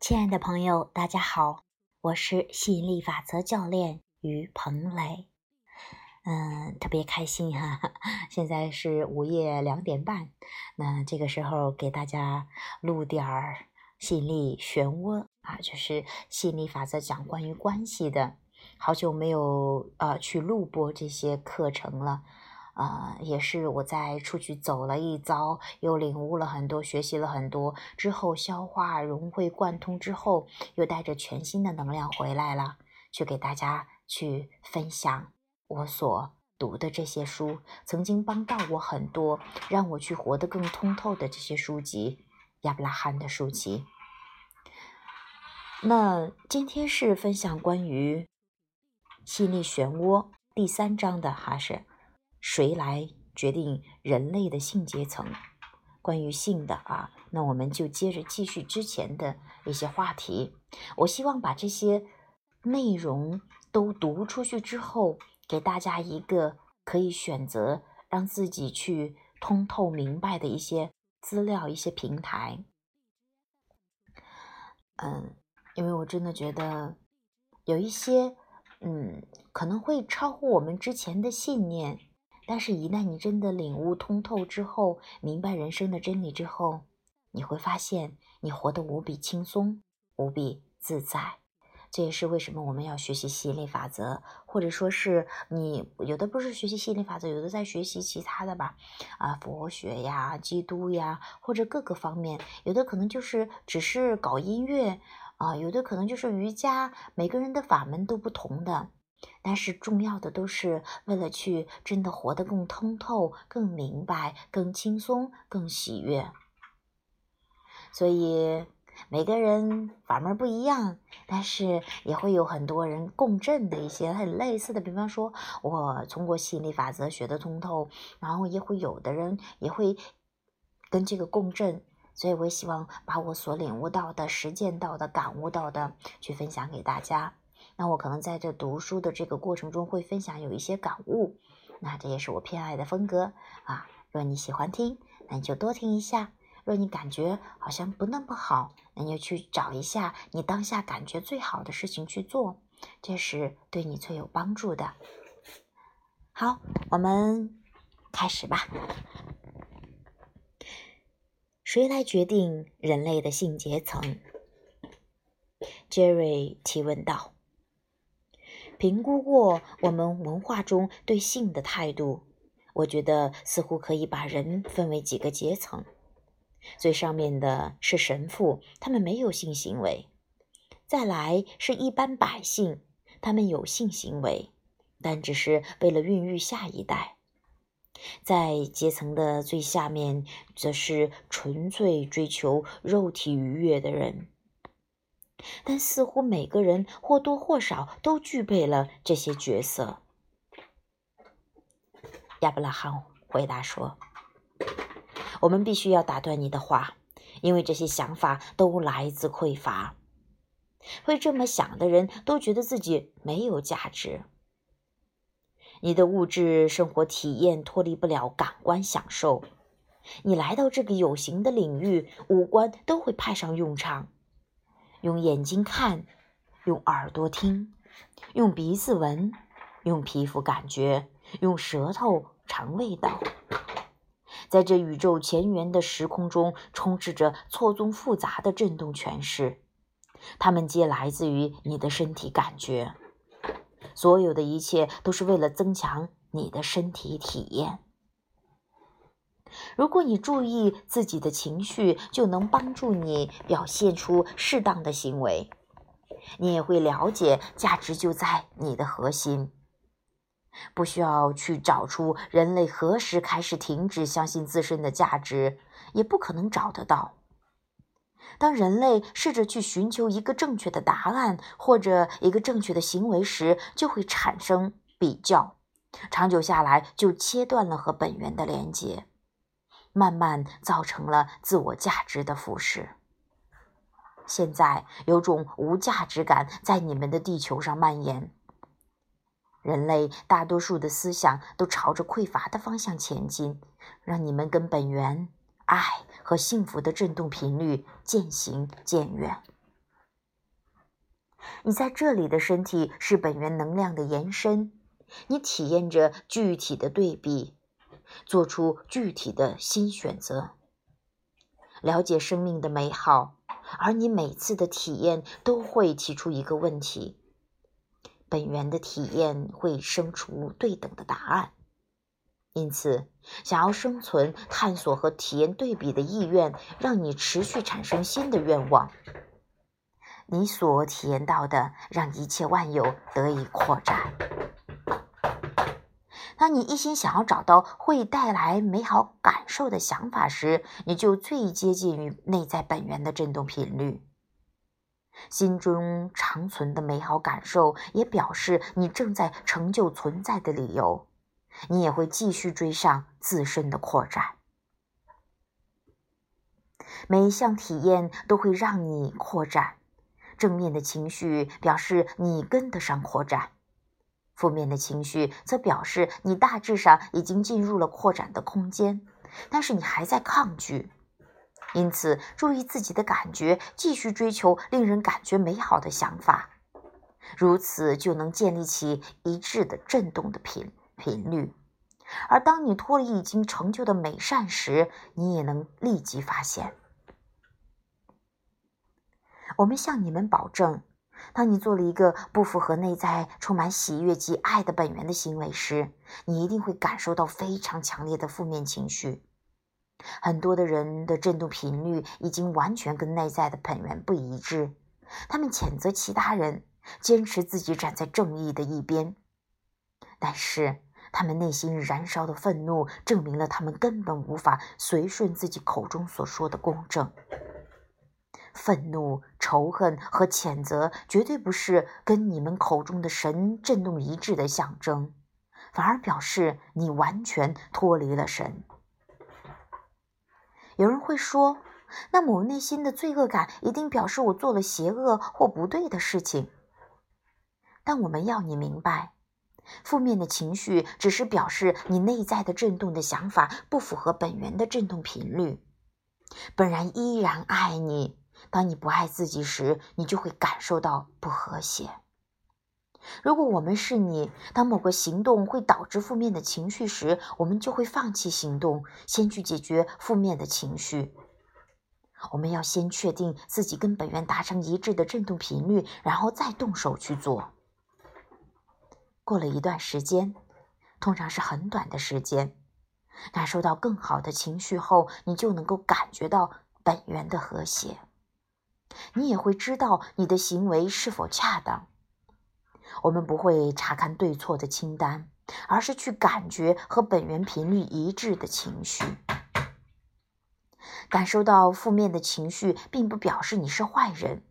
亲爱的朋友，大家好，我是吸引力法则教练于鹏雷。嗯，特别开心哈！现在是午夜两点半，那这个时候给大家录点儿吸引力漩涡啊，就是吸引力法则讲关于关系的。好久没有呃去录播这些课程了。啊，也是我在出去走了一遭，又领悟了很多，学习了很多之后，消化融会贯通之后，又带着全新的能量回来了，去给大家去分享我所读的这些书，曾经帮到我很多，让我去活得更通透的这些书籍，亚伯拉罕的书籍。那今天是分享关于吸引力漩涡第三章的哈是。谁来决定人类的性阶层？关于性的啊，那我们就接着继续之前的一些话题。我希望把这些内容都读出去之后，给大家一个可以选择让自己去通透明白的一些资料、一些平台。嗯，因为我真的觉得有一些，嗯，可能会超乎我们之前的信念。但是，一旦你真的领悟通透之后，明白人生的真理之后，你会发现你活得无比轻松、无比自在。这也是为什么我们要学习吸引力法则，或者说是你有的不是学习吸引力法则，有的在学习其他的吧，啊，佛学呀、基督呀，或者各个方面，有的可能就是只是搞音乐啊，有的可能就是瑜伽，每个人的法门都不同的。但是重要的都是为了去真的活得更通透、更明白、更轻松、更喜悦。所以每个人法门不一样，但是也会有很多人共振的一些很类似的。比方说，我通过吸引力法则学得通透，然后也会有的人也会跟这个共振。所以我希望把我所领悟到的、实践到的、感悟到的去分享给大家。那我可能在这读书的这个过程中会分享有一些感悟，那这也是我偏爱的风格啊。若你喜欢听，那你就多听一下；若你感觉好像不那么好，那你就去找一下你当下感觉最好的事情去做，这是对你最有帮助的。好，我们开始吧。谁来决定人类的性阶层？Jerry 提问道。评估过我们文化中对性的态度，我觉得似乎可以把人分为几个阶层。最上面的是神父，他们没有性行为；再来是一般百姓，他们有性行为，但只是为了孕育下一代。在阶层的最下面，则是纯粹追求肉体愉悦的人。但似乎每个人或多或少都具备了这些角色。亚伯拉罕回答说：“我们必须要打断你的话，因为这些想法都来自匮乏。会这么想的人都觉得自己没有价值。你的物质生活体验脱离不了感官享受。你来到这个有形的领域，五官都会派上用场。”用眼睛看，用耳朵听，用鼻子闻，用皮肤感觉，用舌头尝味道。在这宇宙前缘的时空中，充斥着错综复杂的振动诠释，它们皆来自于你的身体感觉。所有的一切都是为了增强你的身体体验。如果你注意自己的情绪，就能帮助你表现出适当的行为。你也会了解，价值就在你的核心。不需要去找出人类何时开始停止相信自身的价值，也不可能找得到。当人类试着去寻求一个正确的答案或者一个正确的行为时，就会产生比较，长久下来就切断了和本源的连接。慢慢造成了自我价值的腐蚀。现在有种无价值感在你们的地球上蔓延。人类大多数的思想都朝着匮乏的方向前进，让你们跟本源、爱和幸福的振动频率渐行渐远。你在这里的身体是本源能量的延伸，你体验着具体的对比，做出具体的新选择，了解生命的美好。而你每次的体验都会提出一个问题，本源的体验会生出对等的答案。因此，想要生存、探索和体验对比的意愿，让你持续产生新的愿望。你所体验到的，让一切万有得以扩展。当你一心想要找到会带来美好感受的想法时，你就最接近于内在本源的振动频率。心中长存的美好感受，也表示你正在成就存在的理由。你也会继续追上自身的扩展。每一项体验都会让你扩展。正面的情绪表示你跟得上扩展。负面的情绪则表示你大致上已经进入了扩展的空间，但是你还在抗拒。因此，注意自己的感觉，继续追求令人感觉美好的想法，如此就能建立起一致的振动的频频率。而当你脱离已经成就的美善时，你也能立即发现。我们向你们保证。当你做了一个不符合内在充满喜悦及爱的本源的行为时，你一定会感受到非常强烈的负面情绪。很多的人的振动频率已经完全跟内在的本源不一致，他们谴责其他人，坚持自己站在正义的一边，但是他们内心燃烧的愤怒证明了他们根本无法随顺自己口中所说的公正。愤怒、仇恨和谴责绝对不是跟你们口中的神震动一致的象征，反而表示你完全脱离了神。有人会说：“那么我内心的罪恶感一定表示我做了邪恶或不对的事情。”但我们要你明白，负面的情绪只是表示你内在的震动的想法不符合本源的震动频率，本然依然爱你。当你不爱自己时，你就会感受到不和谐。如果我们是你，当某个行动会导致负面的情绪时，我们就会放弃行动，先去解决负面的情绪。我们要先确定自己跟本源达成一致的振动频率，然后再动手去做。过了一段时间，通常是很短的时间，感受到更好的情绪后，你就能够感觉到本源的和谐。你也会知道你的行为是否恰当。我们不会查看对错的清单，而是去感觉和本源频率一致的情绪。感受到负面的情绪，并不表示你是坏人。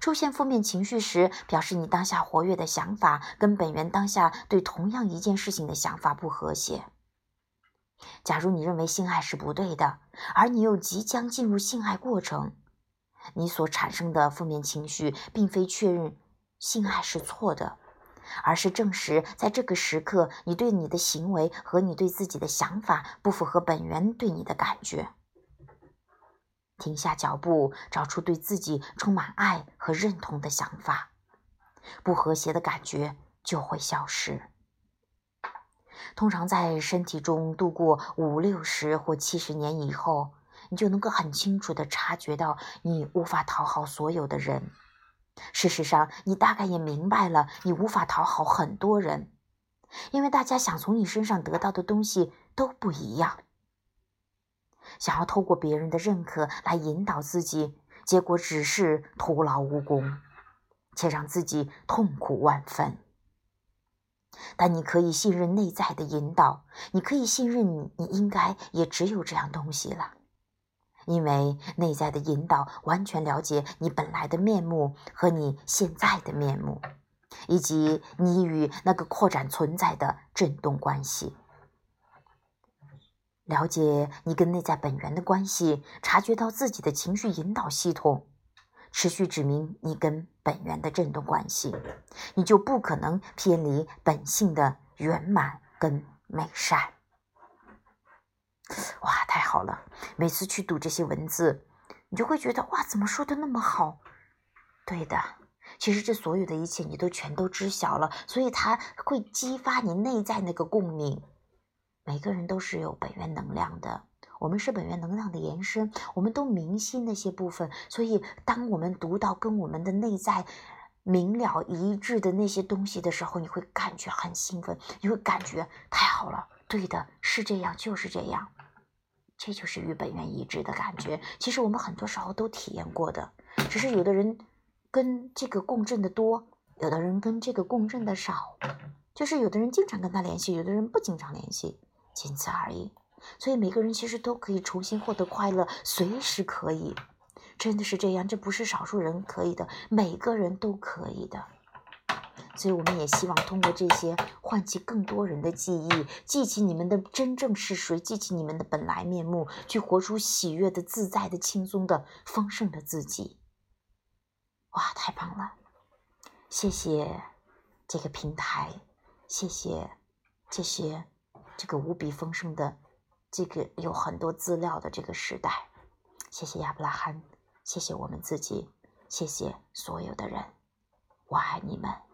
出现负面情绪时，表示你当下活跃的想法跟本源当下对同样一件事情的想法不和谐。假如你认为性爱是不对的，而你又即将进入性爱过程。你所产生的负面情绪，并非确认性爱是错的，而是证实在这个时刻，你对你的行为和你对自己的想法不符合本源对你的感觉。停下脚步，找出对自己充满爱和认同的想法，不和谐的感觉就会消失。通常在身体中度过五六十或七十年以后。你就能够很清楚地察觉到，你无法讨好所有的人。事实上，你大概也明白了，你无法讨好很多人，因为大家想从你身上得到的东西都不一样。想要透过别人的认可来引导自己，结果只是徒劳无功，且让自己痛苦万分。但你可以信任内在的引导，你可以信任你，你应该也只有这样东西了。因为内在的引导完全了解你本来的面目和你现在的面目，以及你与那个扩展存在的振动关系。了解你跟内在本源的关系，察觉到自己的情绪引导系统，持续指明你跟本源的振动关系，你就不可能偏离本性的圆满跟美善。哇，太好了！每次去读这些文字，你就会觉得哇，怎么说的那么好？对的，其实这所有的一切你都全都知晓了，所以它会激发你内在那个共鸣。每个人都是有本源能量的，我们是本源能量的延伸，我们都明晰那些部分。所以，当我们读到跟我们的内在明了一致的那些东西的时候，你会感觉很兴奋，你会感觉太好了。对的，是这样，就是这样，这就是与本源一致的感觉。其实我们很多时候都体验过的，只是有的人跟这个共振的多，有的人跟这个共振的少，就是有的人经常跟他联系，有的人不经常联系。仅此而已，所以每个人其实都可以重新获得快乐，随时可以，真的是这样，这不是少数人可以的，每个人都可以的。所以我们也希望通过这些唤起更多人的记忆，记起你们的真正是谁，记起你们的本来面目，去活出喜悦的、自在的、轻松的、丰盛的自己。哇，太棒了！谢谢这个平台，谢谢这些。这个无比丰盛的，这个有很多资料的这个时代，谢谢亚伯拉罕，谢谢我们自己，谢谢所有的人，我爱你们。